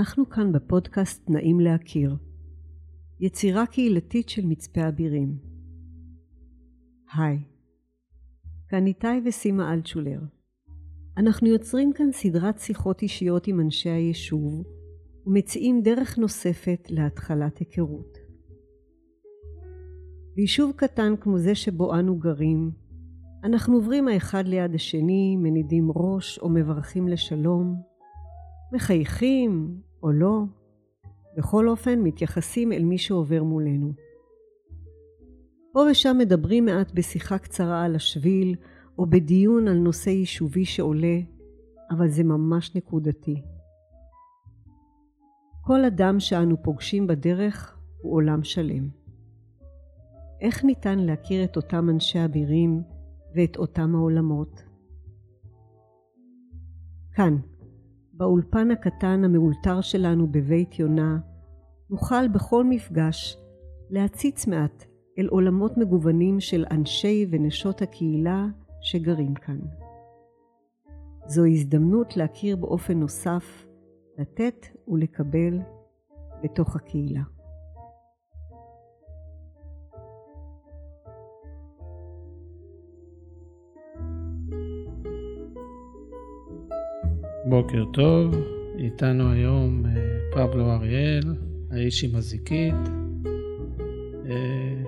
אנחנו כאן בפודקאסט נעים להכיר, יצירה קהילתית של מצפה אבירים. היי, כאן איתי וסימה אלטשולר. אנחנו יוצרים כאן סדרת שיחות אישיות עם אנשי היישוב ומציעים דרך נוספת להתחלת היכרות. ביישוב קטן כמו זה שבו אנו גרים, אנחנו עוברים האחד ליד השני, מנידים ראש או מברכים לשלום, מחייכים או לא, בכל אופן מתייחסים אל מי שעובר מולנו. פה ושם מדברים מעט בשיחה קצרה על השביל, או בדיון על נושא יישובי שעולה, אבל זה ממש נקודתי. כל אדם שאנו פוגשים בדרך הוא עולם שלם. איך ניתן להכיר את אותם אנשי אבירים ואת אותם העולמות? כאן, באולפן הקטן המאולתר שלנו בבית יונה, נוכל בכל מפגש להציץ מעט אל עולמות מגוונים של אנשי ונשות הקהילה שגרים כאן. זו הזדמנות להכיר באופן נוסף, לתת ולקבל בתוך הקהילה. בוקר טוב, איתנו היום אה, פבלו אריאל, האיש עם הזיקית. אה,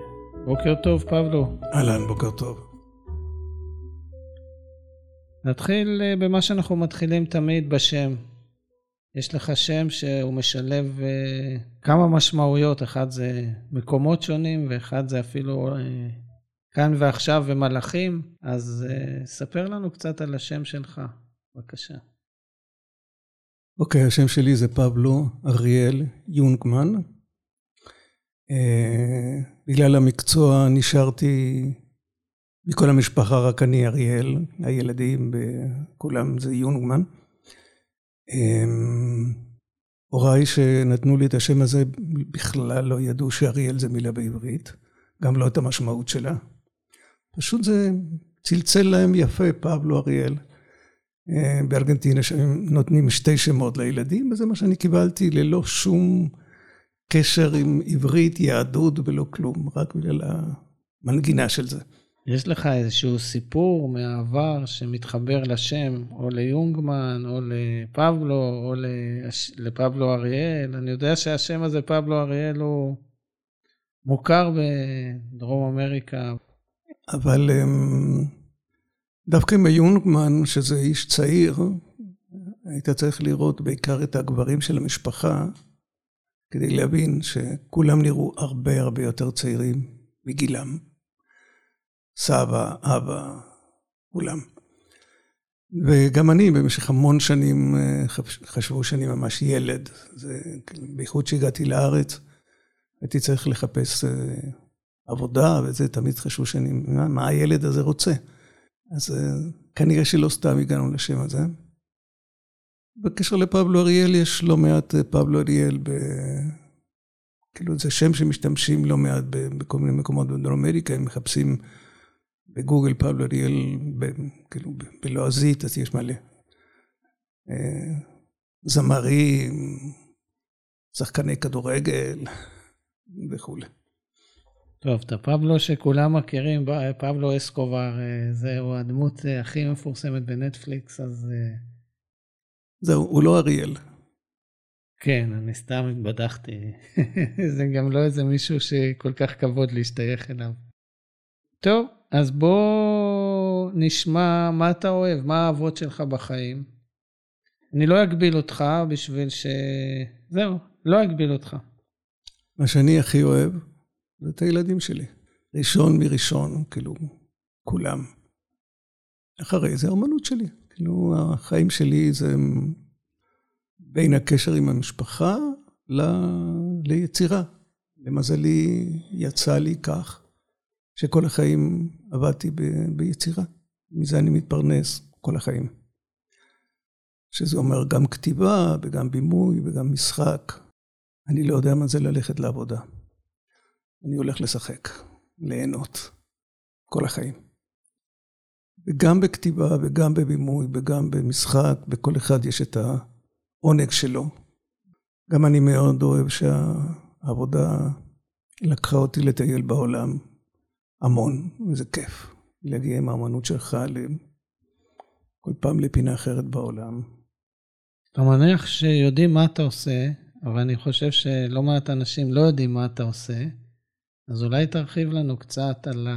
בוקר טוב, פבלו. אהלן, בוקר טוב. נתחיל אה, במה שאנחנו מתחילים תמיד בשם. יש לך שם שהוא משלב כמה משמעויות, אחד זה מקומות שונים ואחד זה אפילו כאן ועכשיו ומלאכים, אז ספר לנו קצת על השם שלך, בבקשה. אוקיי, okay, השם שלי זה פבלו אריאל יונגמן. Uh, בגלל המקצוע נשארתי מכל המשפחה רק אני אריאל, הילדים כולם זה יונגמן. Um, הוריי שנתנו לי את השם הזה בכלל לא ידעו שאריאל זה מילה בעברית, גם לא את המשמעות שלה. פשוט זה צלצל להם יפה, פבלו אריאל. אה, בארגנטינה שהם נותנים שתי שמות לילדים, וזה מה שאני קיבלתי ללא שום קשר עם עברית, יהדות ולא כלום, רק בגלל המנגינה של זה. יש לך איזשהו סיפור מהעבר שמתחבר לשם, או ליונגמן, או לפבלו, או לפבלו אריאל? אני יודע שהשם הזה, פבלו אריאל, הוא מוכר בדרום אמריקה. אבל... אמ, דווקא עם היונגמן, שזה איש צעיר, היית צריך לראות בעיקר את הגברים של המשפחה, כדי להבין שכולם נראו הרבה הרבה יותר צעירים מגילם. סבא, אבא, כולם. וגם אני במשך המון שנים חשבו שאני ממש ילד. זה, בייחוד שהגעתי לארץ, הייתי צריך לחפש אה, עבודה, וזה תמיד חשבו שאני, מה, מה הילד הזה רוצה? אז אה, כנראה שלא סתם הגענו לשם הזה. בקשר לפבלו אריאל, יש לא מעט אה, פבלו אריאל, ב... כאילו זה שם שמשתמשים לא מעט בכל מיני מקומות בדרום אמריקה, הם מחפשים בגוגל פבלו אריאל, ב... כאילו בלועזית, אז יש מלא. אה, זמרים, שחקני כדורגל וכולי. טוב, את הפבלו שכולם מכירים, פבלו אסקובר, אה, זהו הדמות אה, הכי מפורסמת בנטפליקס, אז... אה, זהו, הוא לא אריאל. כן, אני סתם התבדחתי. זה גם לא איזה מישהו שכל כך כבוד להשתייך אליו. טוב, אז בוא נשמע מה אתה אוהב, מה האהבות שלך בחיים. אני לא אגביל אותך בשביל ש... זהו, לא אגביל אותך. מה שאני הכי אוהב ואת הילדים שלי. ראשון מראשון, כאילו, כולם. אחרי זה האמנות שלי. כאילו, החיים שלי זה בין הקשר עם המשפחה ל... ליצירה. למזלי, יצא לי כך שכל החיים עבדתי ב... ביצירה. מזה אני מתפרנס כל החיים. שזה אומר גם כתיבה וגם בימוי וגם משחק. אני לא יודע מה זה ללכת לעבודה. אני הולך לשחק, ליהנות, כל החיים. וגם בכתיבה, וגם בבימוי, וגם במשחק, בכל אחד יש את העונג שלו, גם אני מאוד אוהב שהעבודה לקחה אותי לטייל בעולם המון, וזה כיף להגיע עם האמנות שלך כל פעם לפינה אחרת בעולם. אתה מניח שיודעים מה אתה עושה, אבל אני חושב שלא מעט אנשים לא יודעים מה אתה עושה, אז אולי תרחיב לנו קצת על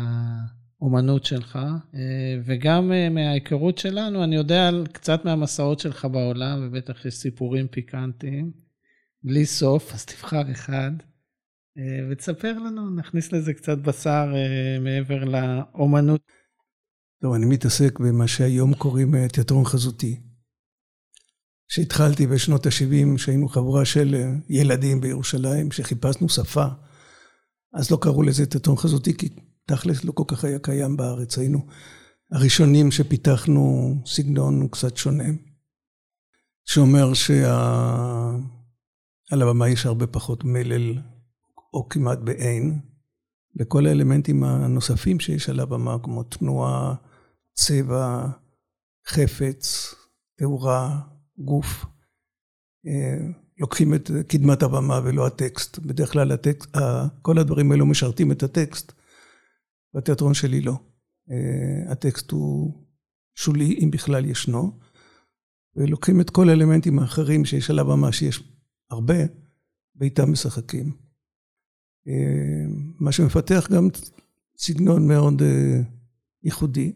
האומנות שלך, אה, וגם אה, מההיכרות שלנו, אני יודע על קצת מהמסעות שלך בעולם, ובטח יש סיפורים פיקנטיים, בלי סוף, אז תבחר אחד. אה, ותספר לנו, נכניס לזה קצת בשר מעבר לאומנות. טוב, אני מתעסק במה שהיום קוראים תיאטרון חזותי. כשהתחלתי בשנות ה-70, שהיינו חבורה של ילדים בירושלים, שחיפשנו שפה, אז לא קראו לזה תיאטרון חזותי, כי תכלס לא כל כך היה קיים בארץ. היינו הראשונים שפיתחנו סגנון קצת שונה, שאומר שעל הבמה יש הרבה פחות מלל, או כמעט באין, וכל האלמנטים הנוספים שיש על הבמה, כמו תנועה, צבע, חפץ, תאורה, גוף, אה, לוקחים את קדמת הבמה ולא הטקסט. בדרך כלל הטקסט, כל הדברים האלו משרתים את הטקסט, בתיאטרון שלי לא. אה, הטקסט הוא שולי, אם בכלל ישנו, ולוקחים את כל האלמנטים האחרים שיש על הבמה, שיש הרבה, ואיתם משחקים. אה, מה שמפתח גם סגנון מאוד אה, ייחודי,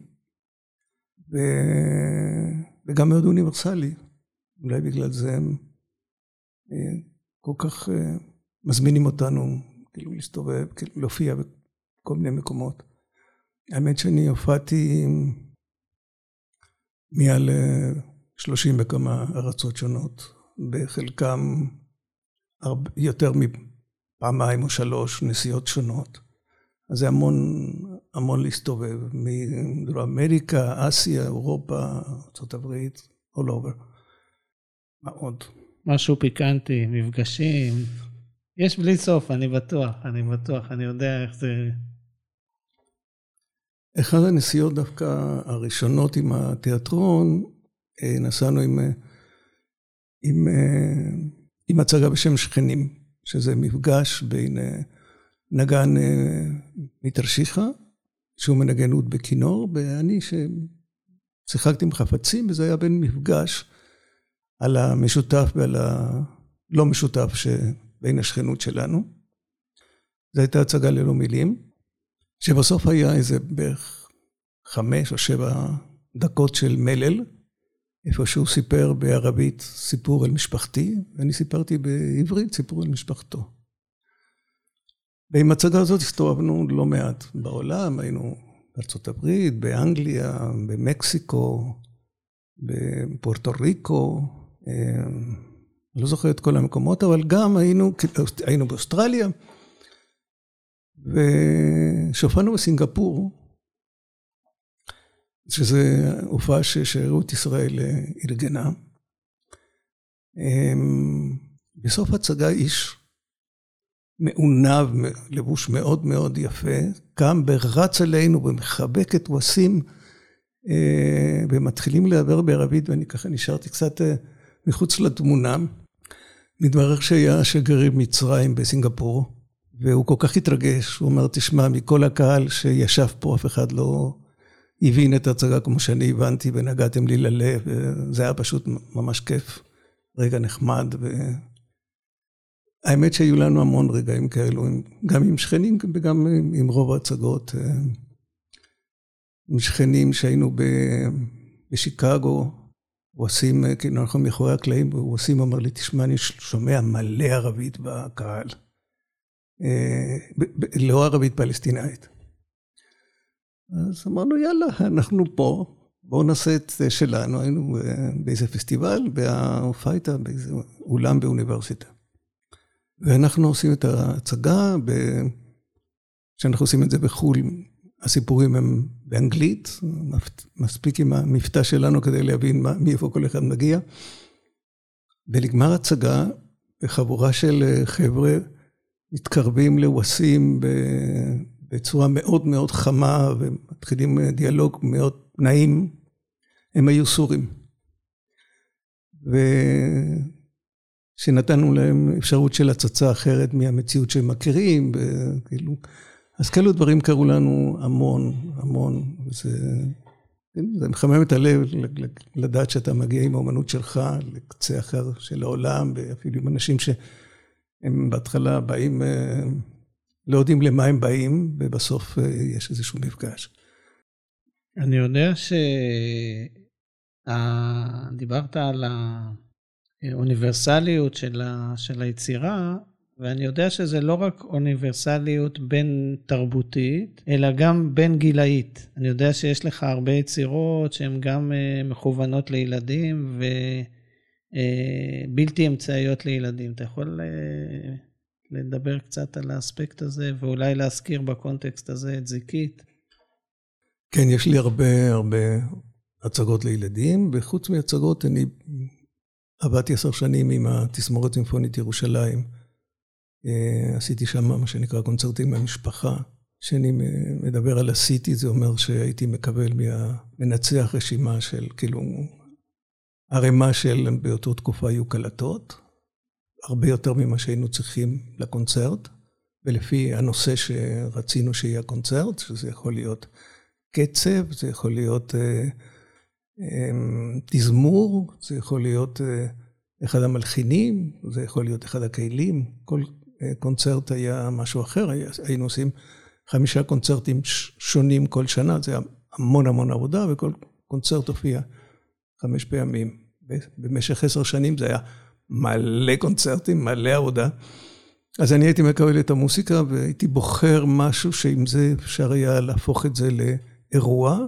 וגם מאוד אוניברסלי. אולי בגלל זה הם כל כך מזמינים אותנו, כאילו להסתובב, כאילו להופיע בכל מיני מקומות. האמת שאני הופעתי מעל 30 וכמה ארצות שונות, בחלקם יותר מפעמיים או שלוש נסיעות שונות. אז זה המון, המון להסתובב, מדרום אמריקה, אסיה, אירופה, ארה"ב, all over. מה עוד? משהו פיקנטי, מפגשים. יש בלי סוף, אני בטוח, אני בטוח, אני יודע איך זה... אחד הנסיעות דווקא הראשונות עם התיאטרון, אה, נסענו עם, אה, עם, אה, עם הצגה בשם שכנים, שזה מפגש בין נגן מתרשיחא, שהוא מנגן אוד בכינור, ואני ששיחקתי עם חפצים, וזה היה בין מפגש על המשותף ועל הלא משותף שבין השכנות שלנו. זו הייתה הצגה ללא מילים, שבסוף היה איזה בערך חמש או שבע דקות של מלל, איפה שהוא סיפר בערבית סיפור על משפחתי, ואני סיפרתי בעברית סיפור על משפחתו. ועם הצגה הזאת הסתובבנו לא מעט בעולם, היינו בארצות הברית, באנגליה, במקסיקו, בפורטו ריקו, לא זוכר את כל המקומות, אבל גם היינו, היינו באוסטרליה, ושופענו בסינגפור, שזה הופעה ששאריות ישראל ארגנה. בסוף הצגה איש מעונב, לבוש מאוד מאוד יפה, קם ורץ אלינו ומחבק את וסים, ומתחילים לדבר בערבית, ואני ככה נשארתי קצת מחוץ לתמונה. מתברר שהיה שגריר מצרים בסינגפור, והוא כל כך התרגש, הוא אומר, תשמע, מכל הקהל שישב פה, אף אחד לא הבין את ההצגה כמו שאני הבנתי, ונגעתם לי ללב, וזה היה פשוט ממש כיף, רגע נחמד. ו... האמת שהיו לנו המון רגעים כאלו, גם עם שכנים וגם עם רוב ההצגות. עם שכנים שהיינו בשיקגו, הוא עושים, כאילו אנחנו מאחורי הקלעים, הוא עושים, אומר לי, תשמע, אני שומע מלא ערבית בקהל. לא ערבית פלסטינאית. אז אמרנו, יאללה, אנחנו פה, בואו נעשה את שלנו. היינו באיזה פסטיבל, וההופעה הייתה באיזה אולם באוניברסיטה. ואנחנו עושים את ההצגה, כשאנחנו עושים את זה בחו"ל, הסיפורים הם באנגלית, מספיק עם המבטא שלנו כדי להבין מאיפה כל אחד מגיע. ונגמר הצגה, וחבורה של חבר'ה מתקרבים לווסים בצורה מאוד מאוד חמה, ומתחילים דיאלוג מאוד נעים. הם היו סורים. שנתנו להם אפשרות של הצצה אחרת מהמציאות שהם מכירים, וכאילו, אז כאלו דברים קרו לנו המון, המון, וזה זה מחמם את הלב לדעת שאתה מגיע עם האומנות שלך לקצה אחר של העולם, ואפילו עם אנשים שהם בהתחלה באים, אה, לא יודעים למה הם באים, ובסוף אה, יש איזשהו מפגש. אני יודע שדיברת על האוניברסליות של, ה... של היצירה, ואני יודע שזה לא רק אוניברסליות בין תרבותית, אלא גם בין גילאית. אני יודע שיש לך הרבה יצירות שהן גם uh, מכוונות לילדים ובלתי אה, uh, אמצעיות לילדים. אתה יכול uh, לדבר קצת על האספקט הזה, ואולי להזכיר בקונטקסט הזה את זיקית? כן, יש לי הרבה הרבה הצגות לילדים, וחוץ מהצגות אני עבדתי עשר שנים עם התזמורת צימפונית ירושלים. אה, עשיתי שם מה שנקרא קונצרטים מהמשפחה. כשאני מדבר על עשיתי, זה אומר שהייתי מקבל מהמנצח רשימה של, כאילו, ערימה של באותו תקופה היו קלטות, הרבה יותר ממה שהיינו צריכים לקונצרט, ולפי הנושא שרצינו שיהיה קונצרט, שזה יכול להיות קצב, זה יכול להיות אה, אה, תזמור, זה יכול להיות אה, אחד המלחינים, זה יכול להיות אחד הכלים, כל קונצרט היה משהו אחר, היינו עושים חמישה קונצרטים שונים כל שנה, זה היה המון המון עבודה, וכל קונצרט הופיע חמש פעמים. במשך עשר שנים זה היה מלא קונצרטים, מלא עבודה. אז אני הייתי מקבל את המוסיקה והייתי בוחר משהו שעם זה אפשר היה להפוך את זה לאירוע.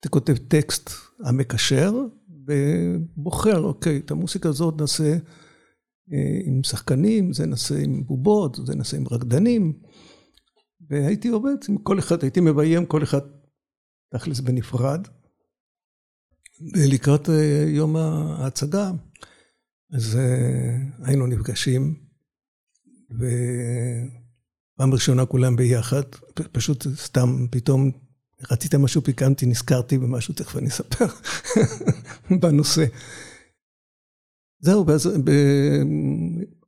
אתה כותב טקסט המקשר, ובוחר, אוקיי, את המוסיקה הזאת נעשה עם שחקנים, זה נעשה עם בובות, זה נעשה עם רקדנים. והייתי עובד עם כל אחד, הייתי מביים כל אחד תכלס בנפרד. ולקראת אה, יום ההצגה, אז אה, היינו נפגשים, ופעם ראשונה כולם ביחד, פשוט סתם פתאום רצית משהו פיקנטי, נזכרתי במשהו, תכף אני אספר בנושא. זהו, ואז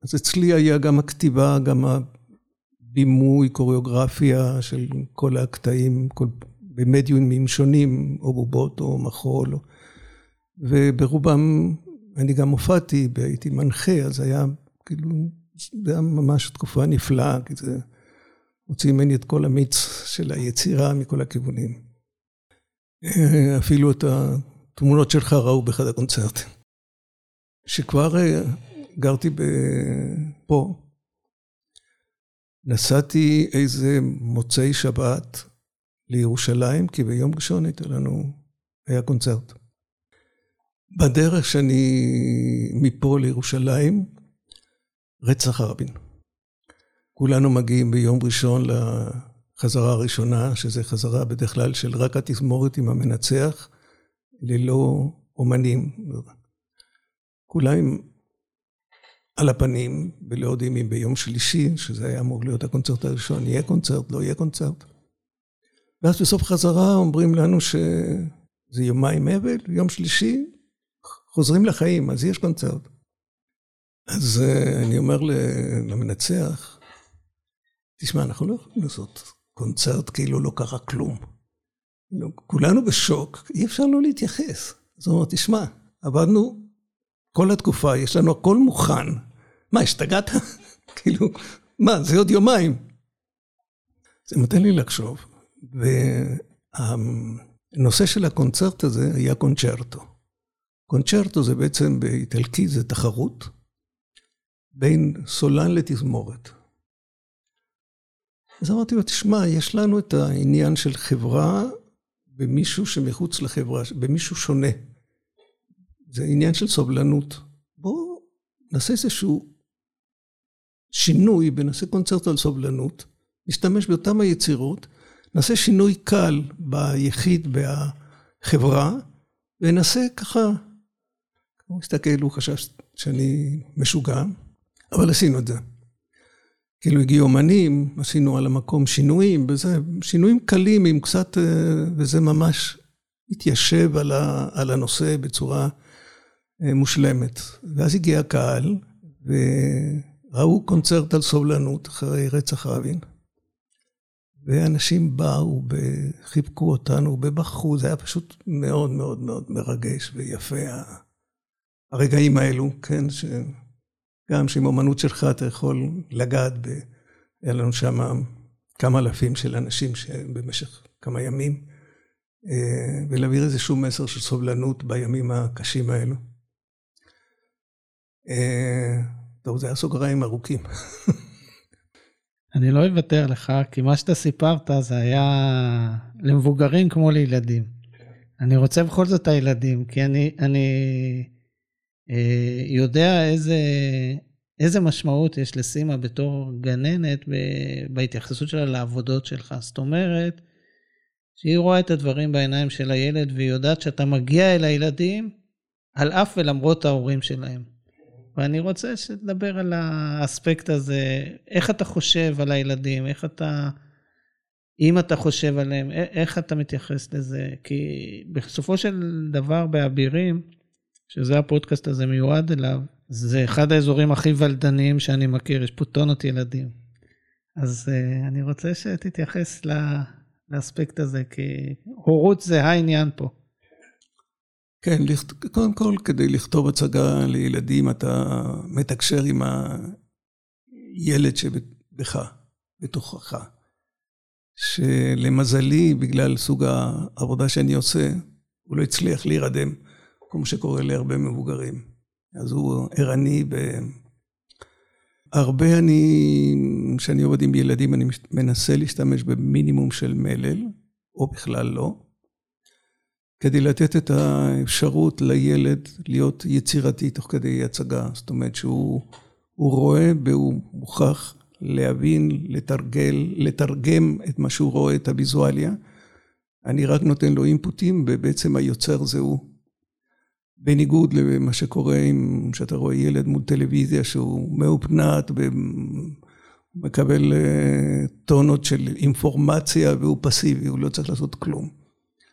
אז אצלי היה גם הכתיבה, גם הבימוי, קוריאוגרפיה של כל הקטעים, כל, במדיומים שונים, או בובות או מחול, וברובם אני גם הופעתי, הייתי מנחה, אז היה כאילו, זה היה ממש תקופה נפלאה, כי זה הוציא ממני את כל המיץ של היצירה מכל הכיוונים. אפילו את התמונות שלך ראו באחד הקונצרטים. שכבר אה, גרתי פה, נסעתי איזה מוצאי שבת לירושלים, כי ביום ראשון הייתה לנו, היה קונצרט. בדרך שאני מפה לירושלים, רצח הרבין. כולנו מגיעים ביום ראשון לחזרה הראשונה, שזה חזרה בדרך כלל של רק התזמורת עם המנצח, ללא אומנים. כולם על הפנים, ולא יודעים אם ביום שלישי, שזה היה אמור להיות הקונצרט הראשון, יהיה קונצרט, לא יהיה קונצרט. ואז בסוף חזרה אומרים לנו שזה יומיים אבל, יום שלישי, חוזרים לחיים, אז יש קונצרט. אז אה, אני אומר למנצח, תשמע, אנחנו לא יכולים לעשות קונצרט כאילו לא קרה כלום. כולנו בשוק, אי אפשר לא להתייחס. אז הוא אומר, תשמע, עבדנו כל התקופה, יש לנו הכל מוכן. מה, השתגעת? כאילו, מה, זה עוד יומיים. זה נותן לי לחשוב. והנושא של הקונצרט הזה היה קונצ'רטו. קונצ'רטו זה בעצם באיטלקי, זה תחרות בין סולן לתזמורת. אז אמרתי לו, תשמע, יש לנו את העניין של חברה במישהו שמחוץ לחברה, במישהו שונה. זה עניין של סובלנות. בואו נעשה איזשהו שינוי ונעשה קונצרט על סובלנות, נשתמש באותן היצירות, נעשה שינוי קל ביחיד בחברה, ונעשה ככה, הוא מסתכל, הוא חשב שאני משוגע, אבל עשינו את זה. כאילו הגיעו אומנים, עשינו על המקום שינויים, וזה, שינויים קלים עם קצת, אה, וזה ממש התיישב על, ה, על הנושא בצורה מושלמת. ואז הגיע הקהל, וראו קונצרט על סובלנות אחרי רצח רבין. ואנשים באו וחיבקו אותנו ובכו, זה היה פשוט מאוד מאוד מאוד מרגש ויפה הרגעים האלו, כן, שגם שעם אומנות שלך אתה יכול לגעת ב... היה לנו שם כמה אלפים של אנשים שבמשך כמה ימים, אה, ולהעביר איזשהו מסר של סובלנות בימים הקשים האלו. אה, טוב, זה היה סוגריים ארוכים. אני לא אוותר לך, כי מה שאתה סיפרת זה היה למבוגרים כמו לילדים. אני רוצה בכל זאת את הילדים, כי אני, אני אה, יודע איזה, איזה משמעות יש לסימה בתור גננת ב, בהתייחסות שלה לעבודות שלך. זאת אומרת, שהיא רואה את הדברים בעיניים של הילד והיא יודעת שאתה מגיע אל הילדים על אף ולמרות ההורים שלהם. ואני רוצה שתדבר על האספקט הזה, איך אתה חושב על הילדים, איך אתה, אם אתה חושב עליהם, איך אתה מתייחס לזה, כי בסופו של דבר באבירים, שזה הפודקאסט הזה מיועד אליו, זה אחד האזורים הכי ולדניים שאני מכיר, יש פה טונות ילדים. אז uh, אני רוצה שתתייחס לאספקט הזה, כי הורות זה העניין פה. כן, קודם כל, כדי לכתוב הצגה לילדים, אתה מתקשר עם הילד שבך, בתוכך. שלמזלי, בגלל סוג העבודה שאני עושה, הוא לא הצליח להירדם, כמו שקורה להרבה מבוגרים. אז הוא ערני ב... הרבה אני, כשאני עובד עם ילדים, אני מנסה להשתמש במינימום של מלל, או בכלל לא. כדי לתת את האפשרות לילד להיות יצירתי תוך כדי הצגה. זאת אומרת שהוא רואה והוא מוכרח להבין, לתרגל, לתרגם את מה שהוא רואה, את הוויזואליה. אני רק נותן לו אינפוטים, ובעצם היוצר זה הוא. בניגוד למה שקורה עם, שאתה רואה ילד מול טלוויזיה שהוא מאופנת ומקבל אה, טונות של אינפורמציה והוא פסיבי, הוא לא צריך לעשות כלום.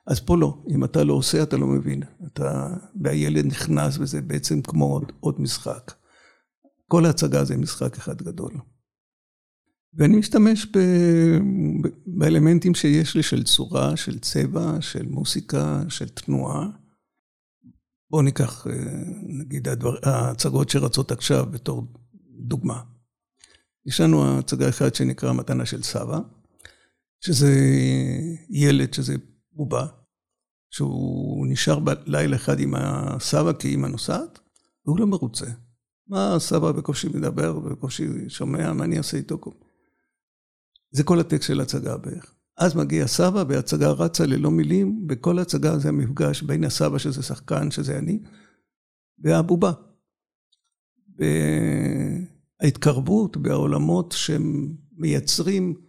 אז פה לא, אם אתה לא עושה אתה לא מבין, אתה, והילד נכנס וזה בעצם כמו עוד, עוד משחק. כל ההצגה זה משחק אחד גדול. ואני משתמש ב, ב, באלמנטים שיש לי של צורה, של צבע, של מוסיקה, של תנועה. בואו ניקח נגיד הדבר, ההצגות שרצות עכשיו בתור דוגמה. יש לנו הצגה אחת שנקרא מתנה של סבא, שזה ילד, שזה בובה, שהוא נשאר בלילה אחד עם הסבא כאימא נוסעת, והוא לא מרוצה. מה הסבא בקושי מדבר ובקושי שומע, מה אני אעשה איתו? זה כל הטקסט של הצגה בערך. אז מגיע סבא והצגה רצה ללא מילים, וכל הצגה זה המפגש בין הסבא שזה שחקן, שזה אני, והבובה. וההתקרבות בעולמות שמייצרים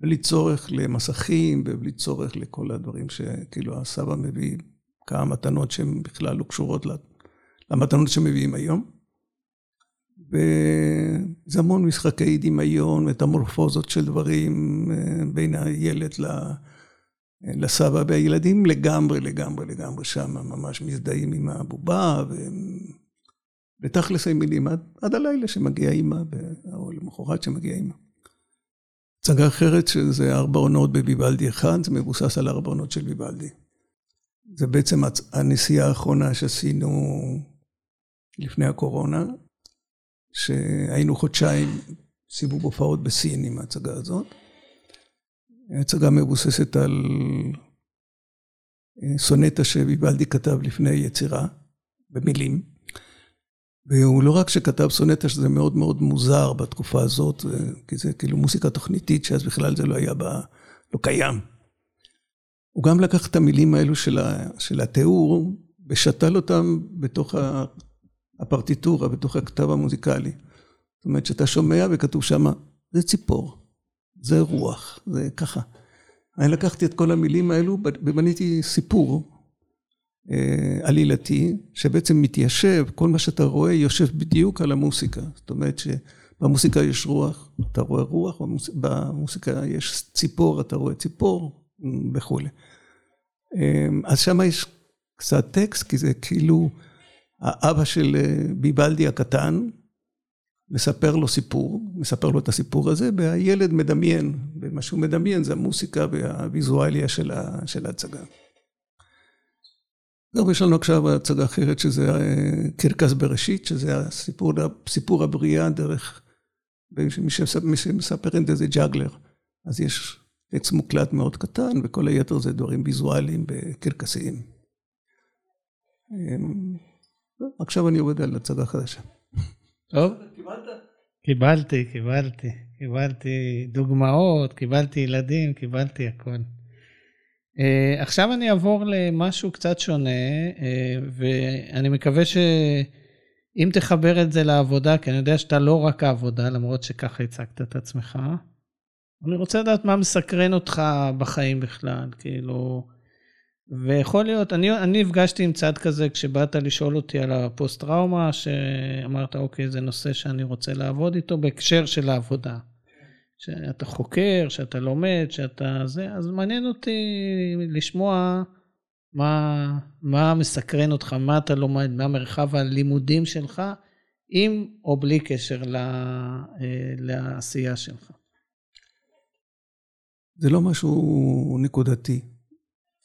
בלי צורך למסכים ובלי צורך לכל הדברים שכאילו הסבא מביא כמה מתנות שהן בכלל לא קשורות למתנות שמביאים היום. וזה המון משחקי דמיון, מטמורפוזות של דברים אה, בין הילד לסבא והילדים לגמרי, לגמרי, לגמרי שם, ממש מזדהים עם הבובה, ותכלס הם מילים עד, עד הלילה שמגיעה אימא, או למחרת שמגיעה אימא. הצגה אחרת שזה ארבע עונות בביבלדי אחד, זה מבוסס על ארבע עונות של ביבלדי. זה בעצם הנסיעה האחרונה שעשינו לפני הקורונה, שהיינו חודשיים סיבוב הופעות בסין עם ההצגה הזאת. ההצגה מבוססת על אה, סונטה שביבלדי כתב לפני יצירה, במילים. והוא לא רק שכתב סונטה, שזה מאוד מאוד מוזר בתקופה הזאת, אה, כי זה כאילו מוסיקה תוכניתית, שאז בכלל זה לא היה בה, לא קיים. הוא גם לקח את המילים האלו של, ה, של התיאור, ושתל אותם בתוך הפרטיטורה, בתוך הכתב המוזיקלי. זאת אומרת, שאתה שומע וכתוב שם, זה ציפור, זה רוח, זה ככה. אני לקחתי את כל המילים האלו ובניתי סיפור עלילתי, שבעצם מתיישב, כל מה שאתה רואה יושב בדיוק על המוסיקה. זאת אומרת שבמוסיקה יש רוח, אתה רואה רוח, במוסיקה יש ציפור, אתה רואה ציפור וכולי. אה, אז שם יש קצת טקסט, כי זה כאילו האבא של אה, ביבלדי הקטן, מספר לו סיפור, מספר לו את הסיפור הזה, והילד מדמיין, ומה שהוא מדמיין זה המוסיקה והוויזואליה של ההצגה. גם יש לנו עכשיו הצגה אחרת שזה אה, קרקס בראשית, שזה הסיפור, סיפור הבריאה דרך, מי שמספר את זה זה ג'אגלר. אז יש טקסט מוקלט מאוד קטן, וכל היתר זה דברים ויזואליים וקרקסיים. אמ, עכשיו אני עובד על הצגה חדשה. טוב. קיבלתי, קיבלתי, קיבלתי דוגמאות, קיבלתי ילדים, קיבלתי הכל. Uh, עכשיו אני אעבור למשהו קצת שונה, uh, ואני מקווה שאם תחבר את זה לעבודה, כי אני יודע שאתה לא רק העבודה, למרות שככה הצגת את עצמך, אני רוצה לדעת מה מסקרן אותך בחיים בכלל, כאילו, ויכול להיות, אני, אני נפגשתי עם צד כזה כשבאת לשאול אותי על הפוסט-טראומה, שאמרת, אוקיי, זה נושא שאני רוצה לעבוד איתו בהקשר של העבודה. שאתה חוקר, שאתה לומד, שאתה זה, אז מעניין אותי לשמוע מה, מה מסקרן אותך, מה אתה לומד, מה מרחב הלימודים שלך, עם או בלי קשר אה, לעשייה שלך. זה לא משהו נקודתי.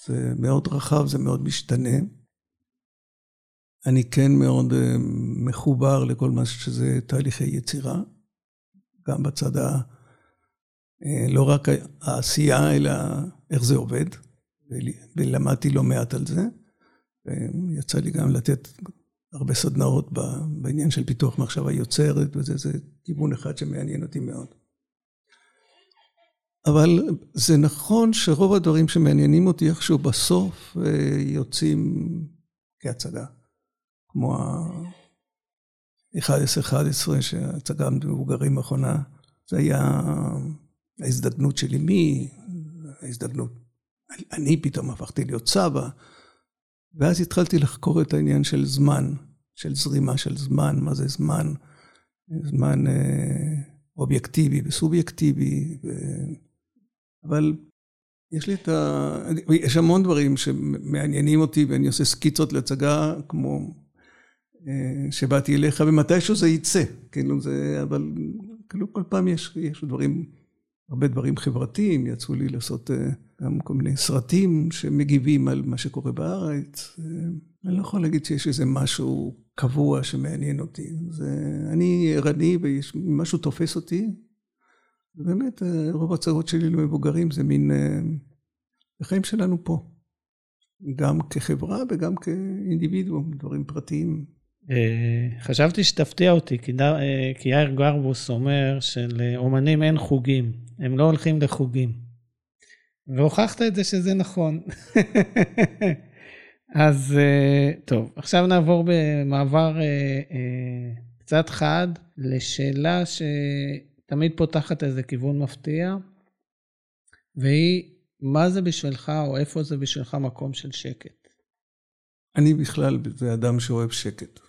זה מאוד רחב, זה מאוד משתנה. אני כן מאוד אה, מחובר לכל מה שזה תהליכי יצירה, גם בצד ה... אה, לא רק העשייה, אלא איך זה עובד, ולמדתי לא מעט על זה. יצא לי גם לתת הרבה סדנאות בעניין של פיתוח מחשבה יוצרת, וזה כיוון אחד שמעניין אותי מאוד. אבל זה נכון שרוב הדברים שמעניינים אותי איכשהו בסוף אה, יוצאים כהצגה. כמו ה-11-11 שההצגה המבוגרים האחרונה, זה היה ההזדקנות של אמי, ההזדקנות. אני פתאום הפכתי להיות סבא, ואז התחלתי לחקור את העניין של זמן, של זרימה של זמן, מה זה זמן, זמן אה, אובייקטיבי וסובייקטיבי. ו... אבל יש לי את ה... יש המון דברים שמעניינים אותי ואני עושה סקיצות להצגה כמו אה, שבאתי אליך ומתישהו זה יצא, כאילו זה, אבל כאילו כל פעם יש, יש דברים, הרבה דברים חברתיים, יצאו לי לעשות אה, גם כל מיני סרטים שמגיבים על מה שקורה בארץ. אה, אני לא יכול להגיד שיש איזה משהו קבוע שמעניין אותי. זה, אני ערני ומשהו תופס אותי, ובאמת, אה, רוב ההצגות שלי למבוגרים זה מין החיים שלנו פה. גם כחברה וגם כאינדיבידואום, דברים פרטיים. אה, חשבתי שתפתיע אותי, כי יאיר גרבוס אומר שלאומנים אין חוגים, הם לא הולכים לחוגים. והוכחת את זה שזה נכון. אז טוב, עכשיו נעבור במעבר קצת חד לשאלה ש... תמיד פותחת איזה כיוון מפתיע, והיא, מה זה בשבילך, או איפה זה בשבילך מקום של שקט? אני בכלל, זה אדם שאוהב שקט.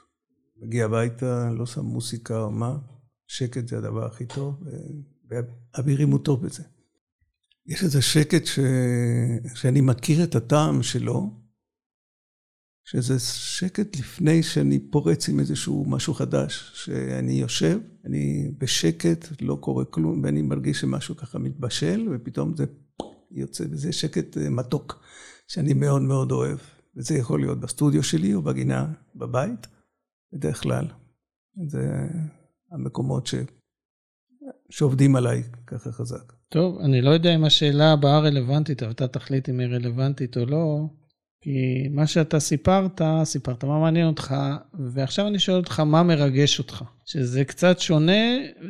מגיע הביתה, לא שם מוסיקה או מה, שקט זה הדבר הכי טוב, ואבירים הוא טוב בזה. יש איזה שקט ש... שאני מכיר את הטעם שלו, שזה שקט לפני שאני פורץ עם איזשהו משהו חדש, שאני יושב, אני בשקט, לא קורה כלום, ואני מרגיש שמשהו ככה מתבשל, ופתאום זה יוצא, וזה שקט אה, מתוק, שאני מאוד מאוד אוהב. וזה יכול להיות בסטודיו שלי או בגינה בבית, בדרך כלל. זה המקומות ש... שעובדים עליי ככה חזק. טוב, אני לא יודע אם השאלה הבאה רלוונטית, אבל אתה תחליט אם היא רלוונטית או לא. כי מה שאתה סיפרת, סיפרת מה מעניין אותך, ועכשיו אני שואל אותך מה מרגש אותך. שזה קצת שונה,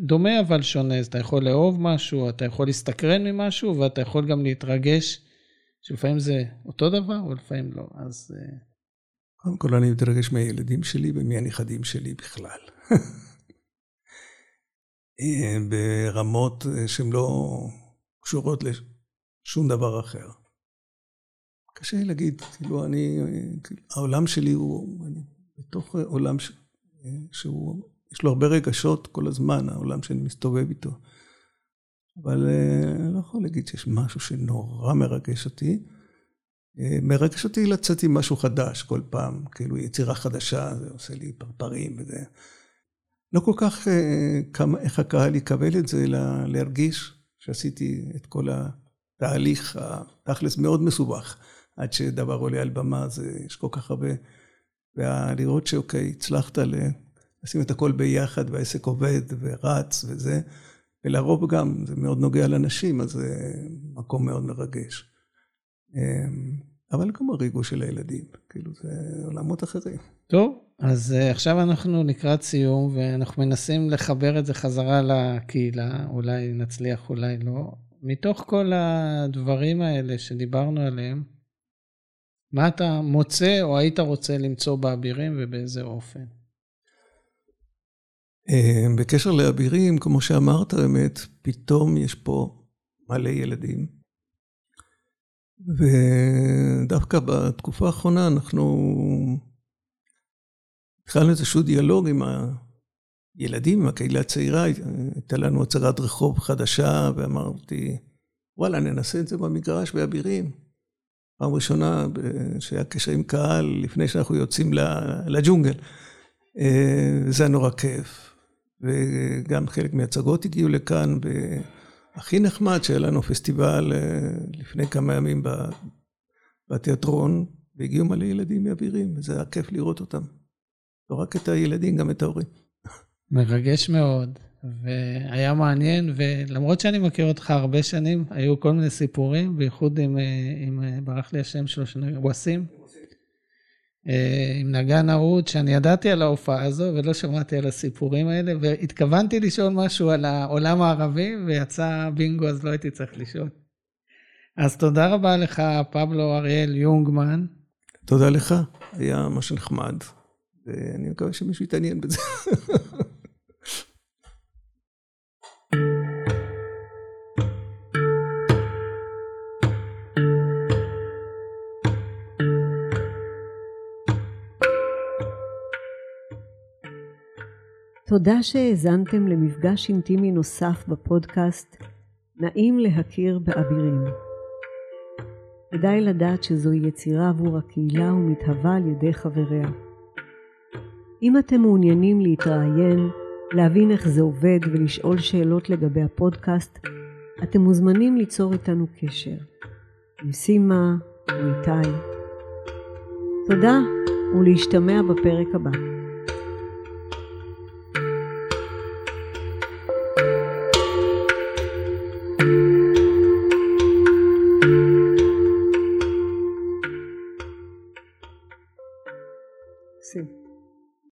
דומה אבל שונה. אז אתה יכול לאהוב משהו, אתה יכול להסתקרן ממשהו, ואתה יכול גם להתרגש, שלפעמים זה אותו דבר, ולפעמים לא. אז... אה, קודם כל אני מתרגש מהילדים שלי ומהנכדים שלי בכלל. אה, ברמות אה, שהן לא קשורות לשום דבר אחר. קשה לי להגיד, כאילו, אני, העולם שלי הוא, אני בתוך עולם ש, שהוא, יש לו הרבה רגשות כל הזמן, העולם שאני מסתובב איתו. אבל אה, אני לא יכול להגיד שיש משהו שנורא מרגש אותי. אה, מרגש אותי לצאת עם משהו חדש כל פעם, כאילו יצירה חדשה, זה עושה לי פרפרים וזה. לא כל כך אה, כמה, איך הקהל יקבל את זה, אלא להרגיש שעשיתי את כל התהליך, התכלס מאוד מסובך, עד שדבר עולה על במה, זה, יש כל כך הרבה, ולראות שאוקיי, הצלחת לשים את הכל ביחד, והעסק עובד ורץ וזה, ולרוב גם, זה מאוד נוגע לנשים, אז זה מקום מאוד מרגש. אמ, אבל גם הריגוש של הילדים, כאילו זה עולמות אחרים. טוב, אז uh, עכשיו אנחנו לקראת סיום, ואנחנו מנסים לחבר את זה חזרה לקהילה, אולי נצליח, אולי לא. מתוך כל הדברים האלה שדיברנו עליהם, מה אתה מוצא או היית רוצה למצוא באבירים ובאיזה אופן? אמ, בקשר לאבירים, כמו שאמרת, באמת, פתאום יש פה מלא ילדים. ודווקא בתקופה האחרונה אנחנו התחלנו איזשהו דיאלוג עם הילדים, עם הקהילה הצעירה, הייתה לנו הצהרת רחוב חדשה, ואמרתי, וואלה, ננסה את זה במגרש באבירים. פעם ראשונה שהיה קשר עם קהל לפני שאנחנו יוצאים לג'ונגל. אה, זה היה נורא כיף. וגם חלק מהצגות הגיעו לכאן, והכי נחמד שהיה לנו פסטיבל אה, לפני כמה ימים בתיאטרון, והגיעו מלא ילדים מאבירים, וזה היה כיף לראות אותם. לא רק את הילדים, גם את ההורים. מרגש מאוד, והיה מעניין, ולמרות שאני מכיר אותך הרבה שנים, היו כל מיני סיפורים, בייחוד עם, עם ברח לי השם שלו, ווסים, עם נגן אהוד, שאני ידעתי על ההופעה הזו ולא שמעתי על הסיפורים האלה, והתכוונתי לשאול משהו על העולם הערבי, ויצא בינגו, אז לא הייתי צריך לשאול. אז תודה רבה לך, פבלו אריאל יונגמן. תודה לך, היה ממש נחמד. ואני מקווה שמישהו יתעניין בזה. תודה שהאזנתם למפגש אינטימי נוסף בפודקאסט נעים להכיר באבירים. כדאי לדעת שזוהי יצירה עבור הקהילה ומתהווה על ידי חבריה. אם אתם מעוניינים להתראיין, להבין איך זה עובד ולשאול שאלות לגבי הפודקאסט, אתם מוזמנים ליצור איתנו קשר. עם סימה או. תודה ולהשתמע בפרק הבא.